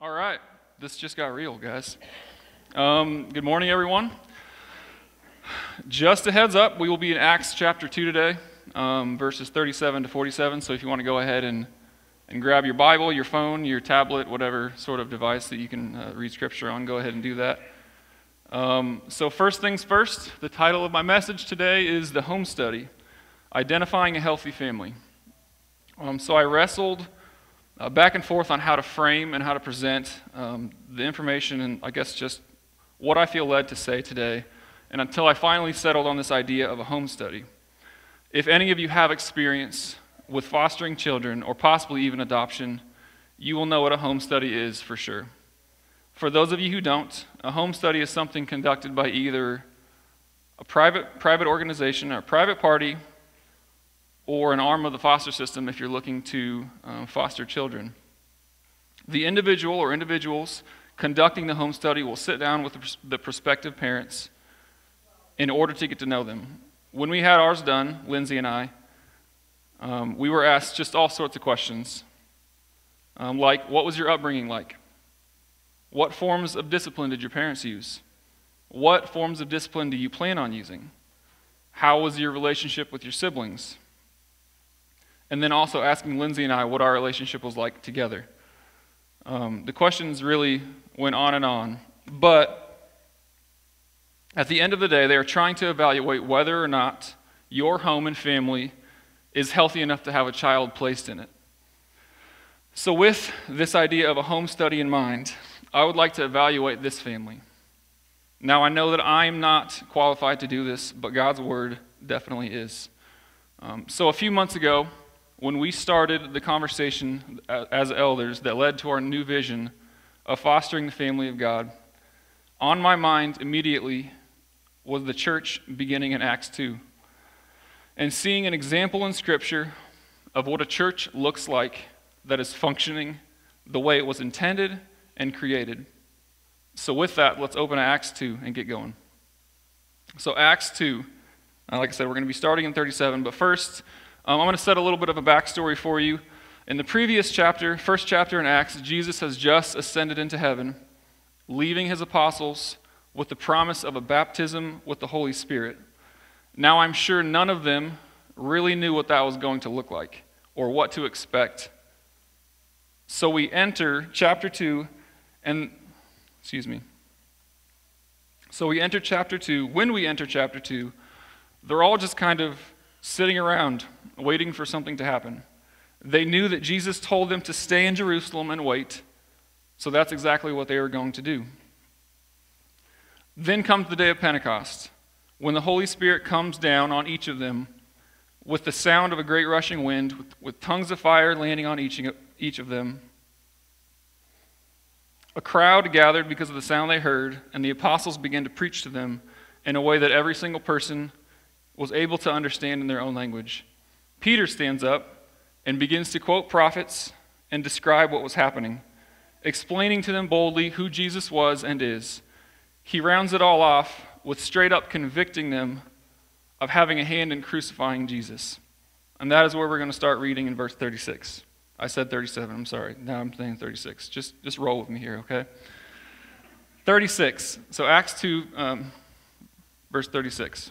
All right, this just got real, guys. Um, good morning, everyone. Just a heads up, we will be in Acts chapter 2 today, um, verses 37 to 47. So if you want to go ahead and, and grab your Bible, your phone, your tablet, whatever sort of device that you can uh, read scripture on, go ahead and do that. Um, so, first things first, the title of my message today is The Home Study Identifying a Healthy Family. Um, so, I wrestled uh, back and forth on how to frame and how to present um, the information and I guess just what I feel led to say today, and until I finally settled on this idea of a home study. If any of you have experience with fostering children or possibly even adoption, you will know what a home study is for sure. For those of you who don't, a home study is something conducted by either a private, private organization or a private party or an arm of the foster system if you're looking to um, foster children. The individual or individuals conducting the home study will sit down with the, the prospective parents in order to get to know them. When we had ours done, Lindsay and I, um, we were asked just all sorts of questions, um, like what was your upbringing like? What forms of discipline did your parents use? What forms of discipline do you plan on using? How was your relationship with your siblings? And then also asking Lindsay and I what our relationship was like together. Um, the questions really went on and on, but at the end of the day, they are trying to evaluate whether or not your home and family is healthy enough to have a child placed in it. So, with this idea of a home study in mind, I would like to evaluate this family. Now, I know that I'm not qualified to do this, but God's word definitely is. Um, so, a few months ago, when we started the conversation as elders that led to our new vision of fostering the family of God, on my mind immediately was the church beginning in Acts 2 and seeing an example in Scripture of what a church looks like that is functioning the way it was intended and created. So, with that, let's open Acts 2 and get going. So, Acts 2, uh, like I said, we're going to be starting in 37, but first, um, I'm going to set a little bit of a backstory for you. In the previous chapter, first chapter in Acts, Jesus has just ascended into heaven, leaving his apostles with the promise of a baptism with the Holy Spirit. Now, I'm sure none of them really knew what that was going to look like or what to expect. So we enter chapter 2, and, excuse me. So we enter chapter 2. When we enter chapter 2, they're all just kind of sitting around waiting for something to happen. They knew that Jesus told them to stay in Jerusalem and wait, so that's exactly what they were going to do. Then comes the day of Pentecost, when the Holy Spirit comes down on each of them with the sound of a great rushing wind, with, with tongues of fire landing on each, each of them. A crowd gathered because of the sound they heard, and the apostles began to preach to them in a way that every single person was able to understand in their own language. Peter stands up and begins to quote prophets and describe what was happening, explaining to them boldly who Jesus was and is. He rounds it all off with straight up convicting them of having a hand in crucifying Jesus. And that is where we're going to start reading in verse 36. I said 37, I'm sorry. Now I'm saying 36. Just, just roll with me here, okay? 36. So Acts 2, um, verse 36.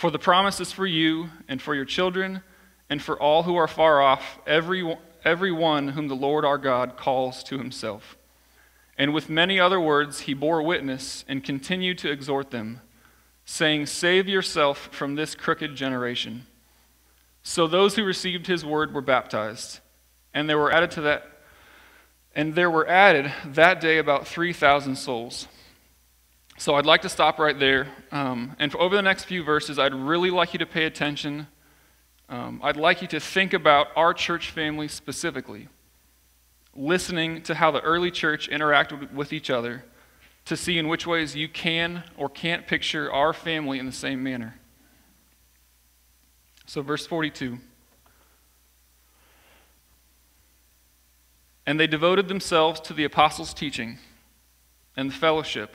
For the promise is for you and for your children and for all who are far off, every, every one whom the Lord our God calls to himself. And with many other words he bore witness and continued to exhort them, saying, Save yourself from this crooked generation. So those who received his word were baptized, and there were added to that and there were added that day about 3,000 souls. So I'd like to stop right there. Um, and over the next few verses, I'd really like you to pay attention. Um, I'd like you to think about our church family specifically. listening to how the early church interacted with each other to see in which ways you can or can't picture our family in the same manner. So, verse 42. And they devoted themselves to the apostles' teaching and the fellowship,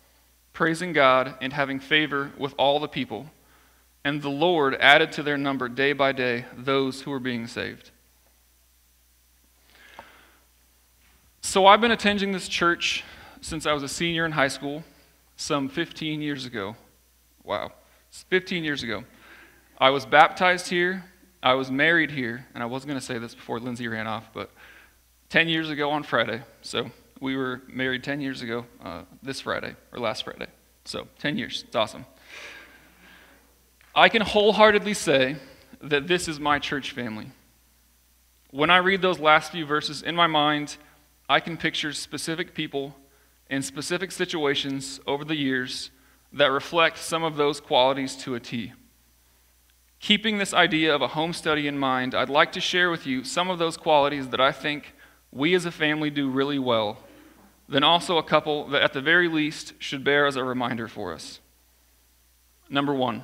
praising God and having favor with all the people. And the Lord added to their number day by day those who were being saved. So I've been attending this church since I was a senior in high school, some 15 years ago. Wow, it's 15 years ago. I was baptized here, I was married here, and I wasn't going to say this before Lindsay ran off, but 10 years ago on Friday. So we were married 10 years ago uh, this Friday, or last Friday. So 10 years. It's awesome. I can wholeheartedly say that this is my church family. When I read those last few verses in my mind, I can picture specific people in specific situations over the years that reflect some of those qualities to a T. Keeping this idea of a home study in mind, I'd like to share with you some of those qualities that I think we as a family do really well, then also a couple that at the very least should bear as a reminder for us. Number one,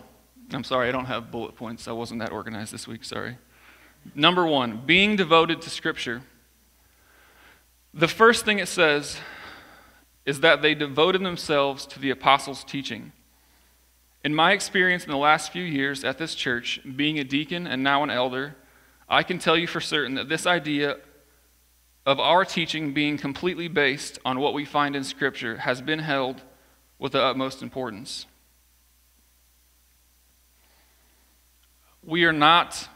I'm sorry, I don't have bullet points. I wasn't that organized this week, sorry. Number one, being devoted to Scripture. The first thing it says is that they devoted themselves to the apostles' teaching. In my experience in the last few years at this church, being a deacon and now an elder, I can tell you for certain that this idea of our teaching being completely based on what we find in Scripture has been held with the utmost importance. We are not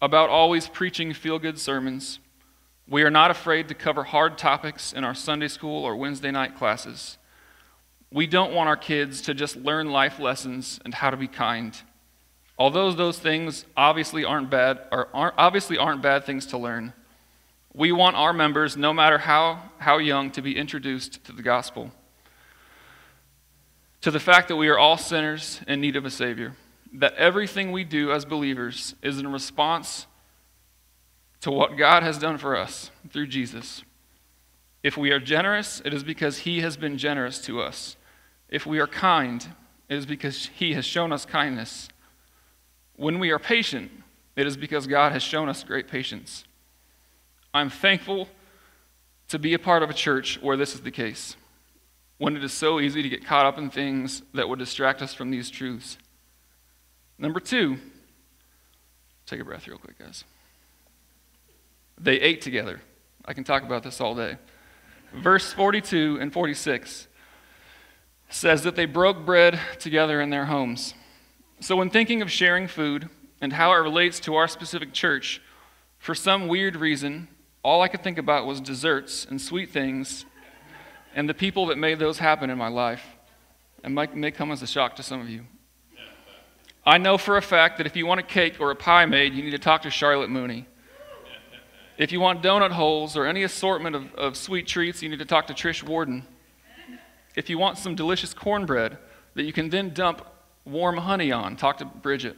about always preaching feel good sermons. We are not afraid to cover hard topics in our Sunday school or Wednesday night classes. We don't want our kids to just learn life lessons and how to be kind. Although those things obviously aren't bad, or aren't, obviously aren't bad things to learn, we want our members, no matter how, how young, to be introduced to the gospel, to the fact that we are all sinners in need of a Savior, that everything we do as believers is in response to what God has done for us through Jesus. If we are generous, it is because He has been generous to us. If we are kind, it is because He has shown us kindness. When we are patient, it is because God has shown us great patience. I'm thankful to be a part of a church where this is the case, when it is so easy to get caught up in things that would distract us from these truths. Number two, take a breath real quick, guys. They ate together. I can talk about this all day. Verse 42 and 46 says that they broke bread together in their homes. So, when thinking of sharing food and how it relates to our specific church, for some weird reason, all I could think about was desserts and sweet things and the people that made those happen in my life. And might may come as a shock to some of you. I know for a fact that if you want a cake or a pie made, you need to talk to Charlotte Mooney. If you want donut holes or any assortment of, of sweet treats, you need to talk to Trish Warden. If you want some delicious cornbread that you can then dump warm honey on, talk to Bridget.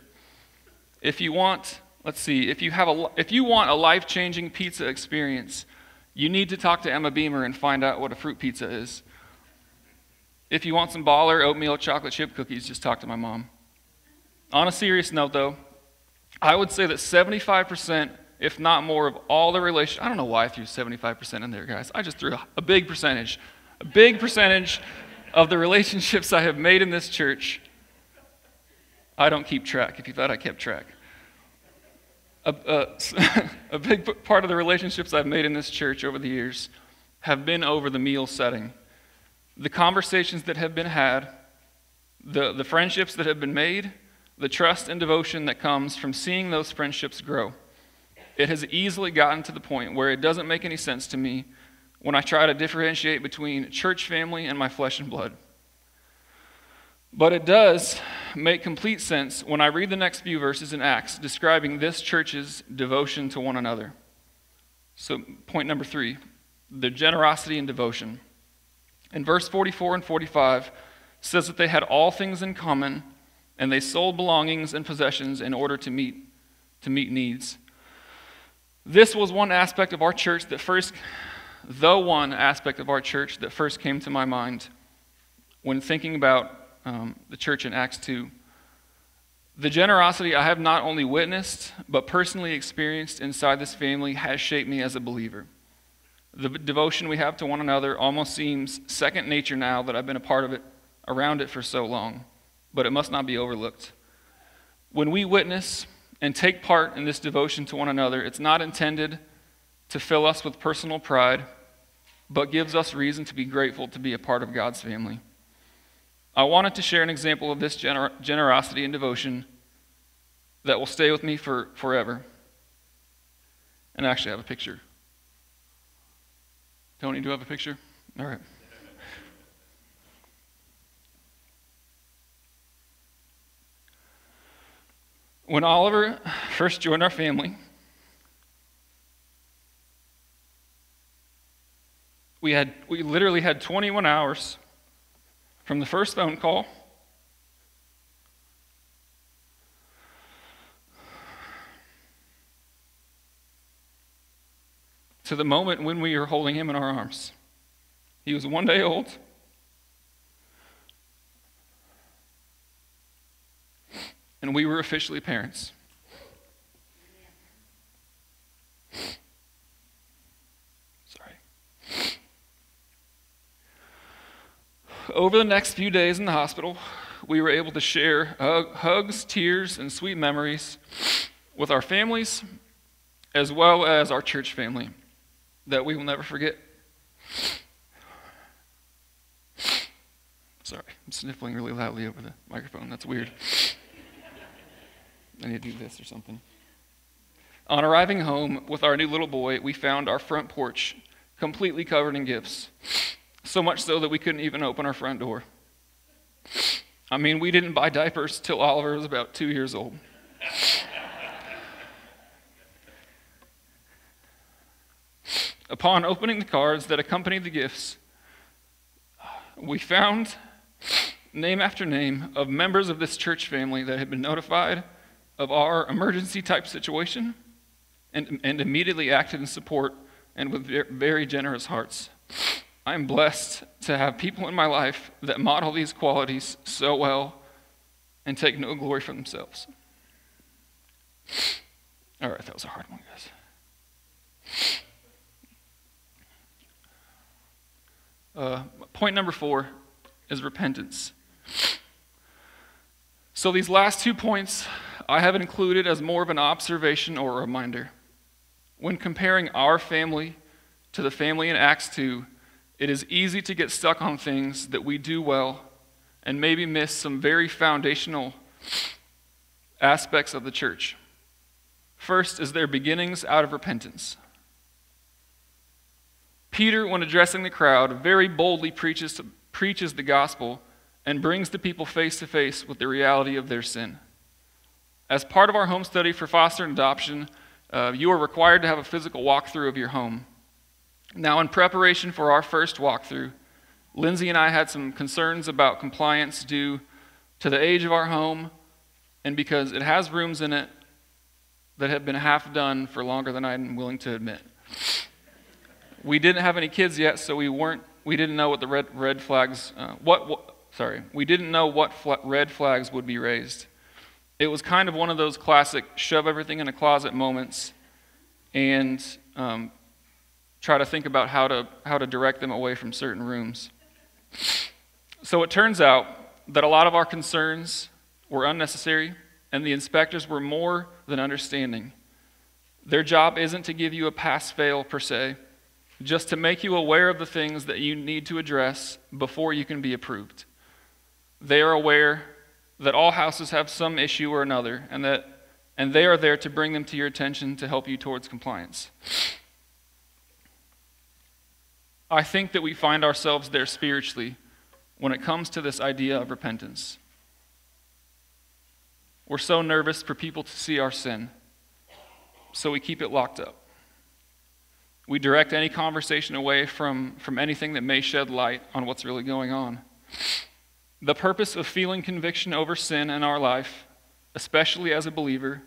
If you want, let's see, if you, have a, if you want a life changing pizza experience, you need to talk to Emma Beamer and find out what a fruit pizza is. If you want some baller oatmeal chocolate chip cookies, just talk to my mom. On a serious note, though, I would say that 75% if not more, of all the relations. I don't know why I threw 75% in there, guys. I just threw a, a big percentage. A big percentage of the relationships I have made in this church. I don't keep track, if you thought I kept track. A, a, a big part of the relationships I've made in this church over the years have been over the meal setting. The conversations that have been had, the, the friendships that have been made, the trust and devotion that comes from seeing those friendships grow it has easily gotten to the point where it doesn't make any sense to me when I try to differentiate between church family and my flesh and blood. But it does make complete sense when I read the next few verses in Acts describing this church's devotion to one another. So, point number three their generosity and devotion. In verse 44 and 45 says that they had all things in common and they sold belongings and possessions in order to meet to meet needs. This was one aspect of our church that first the one aspect of our church that first came to my mind when thinking about um, the church in Acts 2. The generosity I have not only witnessed, but personally experienced inside this family has shaped me as a believer. The devotion we have to one another almost seems second nature now that I've been a part of it, around it for so long, but it must not be overlooked. When we witness and take part in this devotion to one another, it's not intended to fill us with personal pride, but gives us reason to be grateful to be a part of God's family. I wanted to share an example of this gener- generosity and devotion that will stay with me for forever. And actually, I have a picture. Tony, do you have a picture? All right. When Oliver first joined our family, we had we literally had 21 hours from the first phone call to the moment when we were holding him in our arms. He was one day old. And we were officially parents. Over the next few days in the hospital, we were able to share hugs, tears, and sweet memories with our families as well as our church family that we will never forget. Sorry, I'm sniffling really loudly over the microphone. That's weird. I need to do this or something. On arriving home with our new little boy, we found our front porch completely covered in gifts. So much so that we couldn't even open our front door. I mean, we didn't buy diapers till Oliver was about two years old. Upon opening the cards that accompanied the gifts, we found name after name of members of this church family that had been notified of our emergency type situation and, and immediately acted in support and with very generous hearts. I'm blessed to have people in my life that model these qualities so well and take no glory for themselves. All right, that was a hard one, guys. Uh, point number four is repentance. So, these last two points I have included as more of an observation or a reminder. When comparing our family to the family in Acts 2, it is easy to get stuck on things that we do well and maybe miss some very foundational aspects of the church. First is their beginnings out of repentance. Peter, when addressing the crowd, very boldly preaches, preaches the gospel and brings the people face to face with the reality of their sin. As part of our home study for foster and adoption, uh, you are required to have a physical walkthrough of your home. Now, in preparation for our first walkthrough, Lindsay and I had some concerns about compliance due to the age of our home and because it has rooms in it that have been half done for longer than I'm willing to admit. We didn't have any kids yet, so we weren't. We didn't know what the red, red flags. Uh, what, what, Sorry, we didn't know what red flags would be raised. It was kind of one of those classic shove everything in a closet moments, and um, try to think about how to, how to direct them away from certain rooms. So it turns out that a lot of our concerns were unnecessary, and the inspectors were more than understanding. Their job isn't to give you a pass fail per se, just to make you aware of the things that you need to address before you can be approved. They are aware that all houses have some issue or another, and that and they are there to bring them to your attention to help you towards compliance. I think that we find ourselves there spiritually when it comes to this idea of repentance. We're so nervous for people to see our sin, so we keep it locked up. We direct any conversation away from, from anything that may shed light on what's really going on. The purpose of feeling conviction over sin in our life, especially as a believer,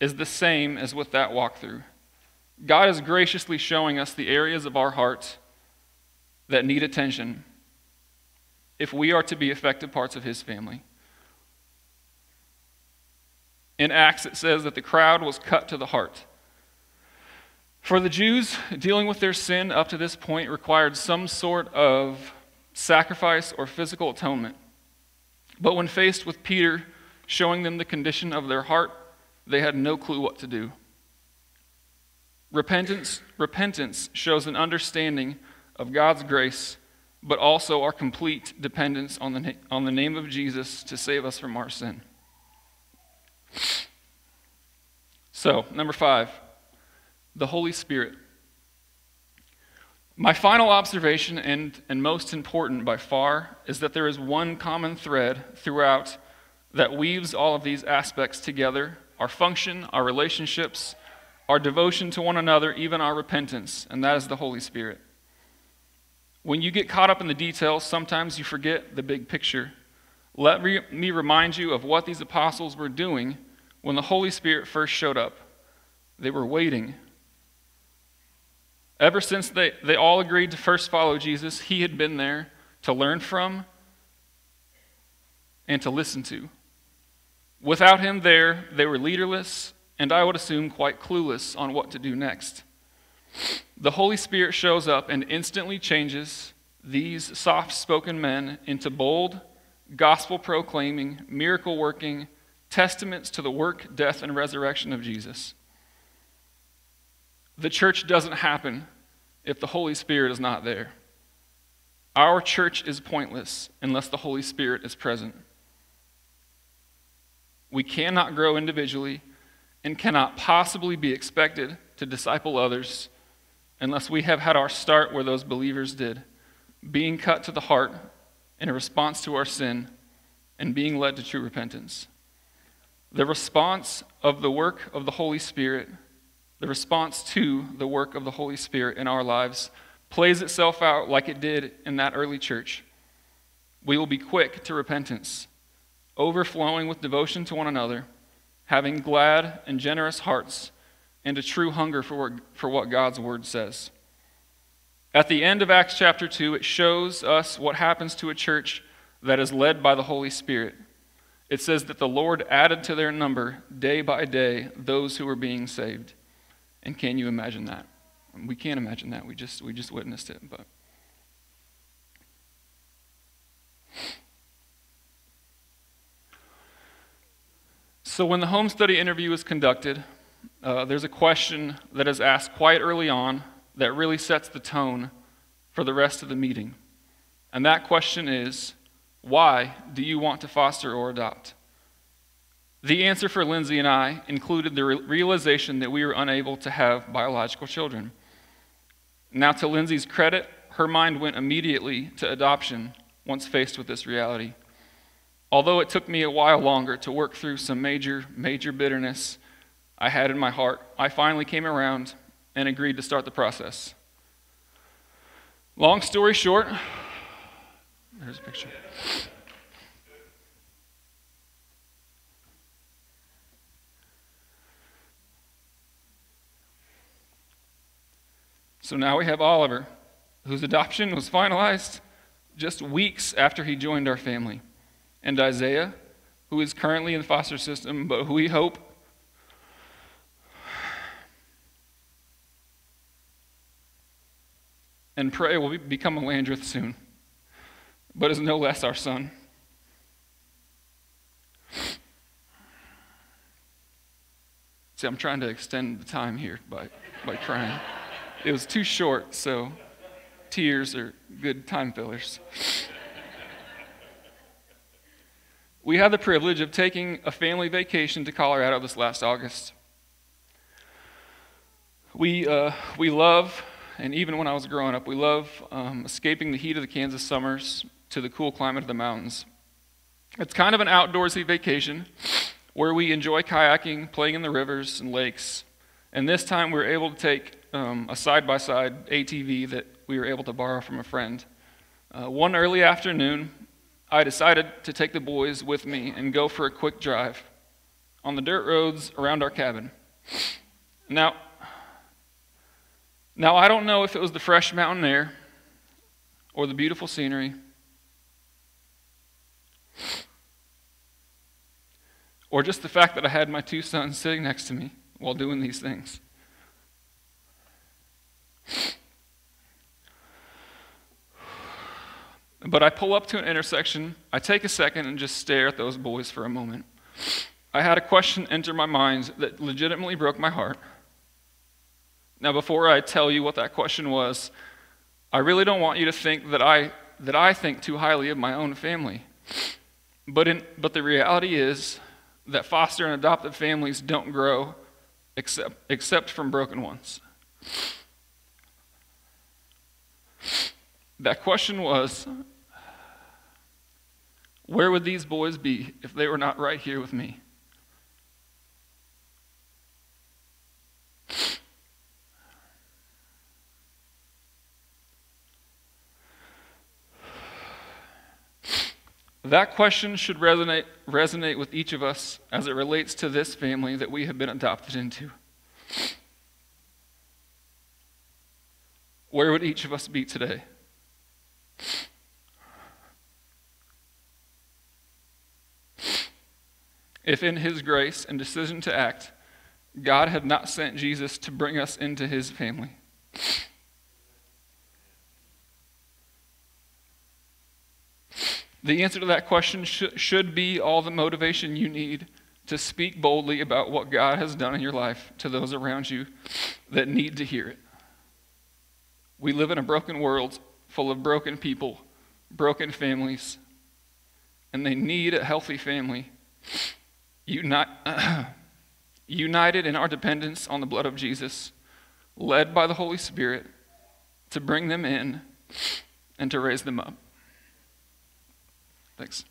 is the same as with that walkthrough. God is graciously showing us the areas of our heart that need attention if we are to be effective parts of His family. In Acts, it says that the crowd was cut to the heart. For the Jews, dealing with their sin up to this point required some sort of sacrifice or physical atonement. But when faced with Peter showing them the condition of their heart, they had no clue what to do. Repentance, repentance shows an understanding of God's grace, but also our complete dependence on the, on the name of Jesus to save us from our sin. So, number five, the Holy Spirit. My final observation, and, and most important by far, is that there is one common thread throughout that weaves all of these aspects together our function, our relationships, our devotion to one another, even our repentance, and that is the Holy Spirit. When you get caught up in the details, sometimes you forget the big picture. Let me remind you of what these apostles were doing when the Holy Spirit first showed up. They were waiting. Ever since they, they all agreed to first follow Jesus, he had been there to learn from and to listen to. Without him there, they were leaderless and I would assume quite clueless on what to do next. The Holy Spirit shows up and instantly changes these soft spoken men into bold, gospel proclaiming, miracle working testaments to the work, death, and resurrection of Jesus. The church doesn't happen if the Holy Spirit is not there. Our church is pointless unless the Holy Spirit is present. We cannot grow individually and cannot possibly be expected to disciple others unless we have had our start where those believers did, being cut to the heart in a response to our sin and being led to true repentance. The response of the work of the Holy Spirit, the response to the work of the Holy Spirit in our lives, plays itself out like it did in that early church. We will be quick to repentance, overflowing with devotion to one another having glad and generous hearts and a true hunger for, for what God's word says. At the end of Acts chapter 2, it shows us what happens to a church that is led by the Holy Spirit. It says that the Lord added to their number day by day those who were being saved. And can you imagine that? We can't imagine that. We just, we just witnessed it. But So, when the home study interview is conducted, uh, there's a question that is asked quite early on that really sets the tone for the rest of the meeting. And that question is why do you want to foster or adopt? The answer for Lindsay and I included the re- realization that we were unable to have biological children. Now, to Lindsay's credit, her mind went immediately to adoption once faced with this reality. Although it took me a while longer to work through some major, major bitterness I had in my heart, I finally came around and agreed to start the process. Long story short, there's a picture. So now we have Oliver, whose adoption was finalized just weeks after he joined our family and Isaiah, who is currently in the foster system, but who we hope and pray will become a Landreth soon, but is no less our son. See, I'm trying to extend the time here by, by crying. It was too short, so tears are good time fillers. We had the privilege of taking a family vacation to Colorado this last August. We, uh, we love and even when I was growing up, we love um, escaping the heat of the Kansas summers to the cool climate of the mountains. It's kind of an outdoorsy vacation where we enjoy kayaking, playing in the rivers and lakes. And this time we were able to take um, a side by side ATV that we were able to borrow from a friend. Uh, one early afternoon, I decided to take the boys with me and go for a quick drive on the dirt roads around our cabin. Now, now I don't know if it was the fresh mountain air or the beautiful scenery or just the fact that I had my two sons sitting next to me while doing these things. But I pull up to an intersection, I take a second and just stare at those boys for a moment. I had a question enter my mind that legitimately broke my heart. Now, before I tell you what that question was, I really don't want you to think that I, that I think too highly of my own family. But, in, but the reality is that foster and adoptive families don't grow except, except from broken ones. That question was where would these boys be if they were not right here with me? That question should resonate, resonate with each of us as it relates to this family that we have been adopted into. Where would each of us be today? If in his grace and decision to act, God had not sent Jesus to bring us into his family. The answer to that question sh- should be all the motivation you need to speak boldly about what God has done in your life to those around you that need to hear it. We live in a broken world full of broken people, broken families, and they need a healthy family. Uni- united in our dependence on the blood of Jesus, led by the Holy Spirit to bring them in and to raise them up. Thanks.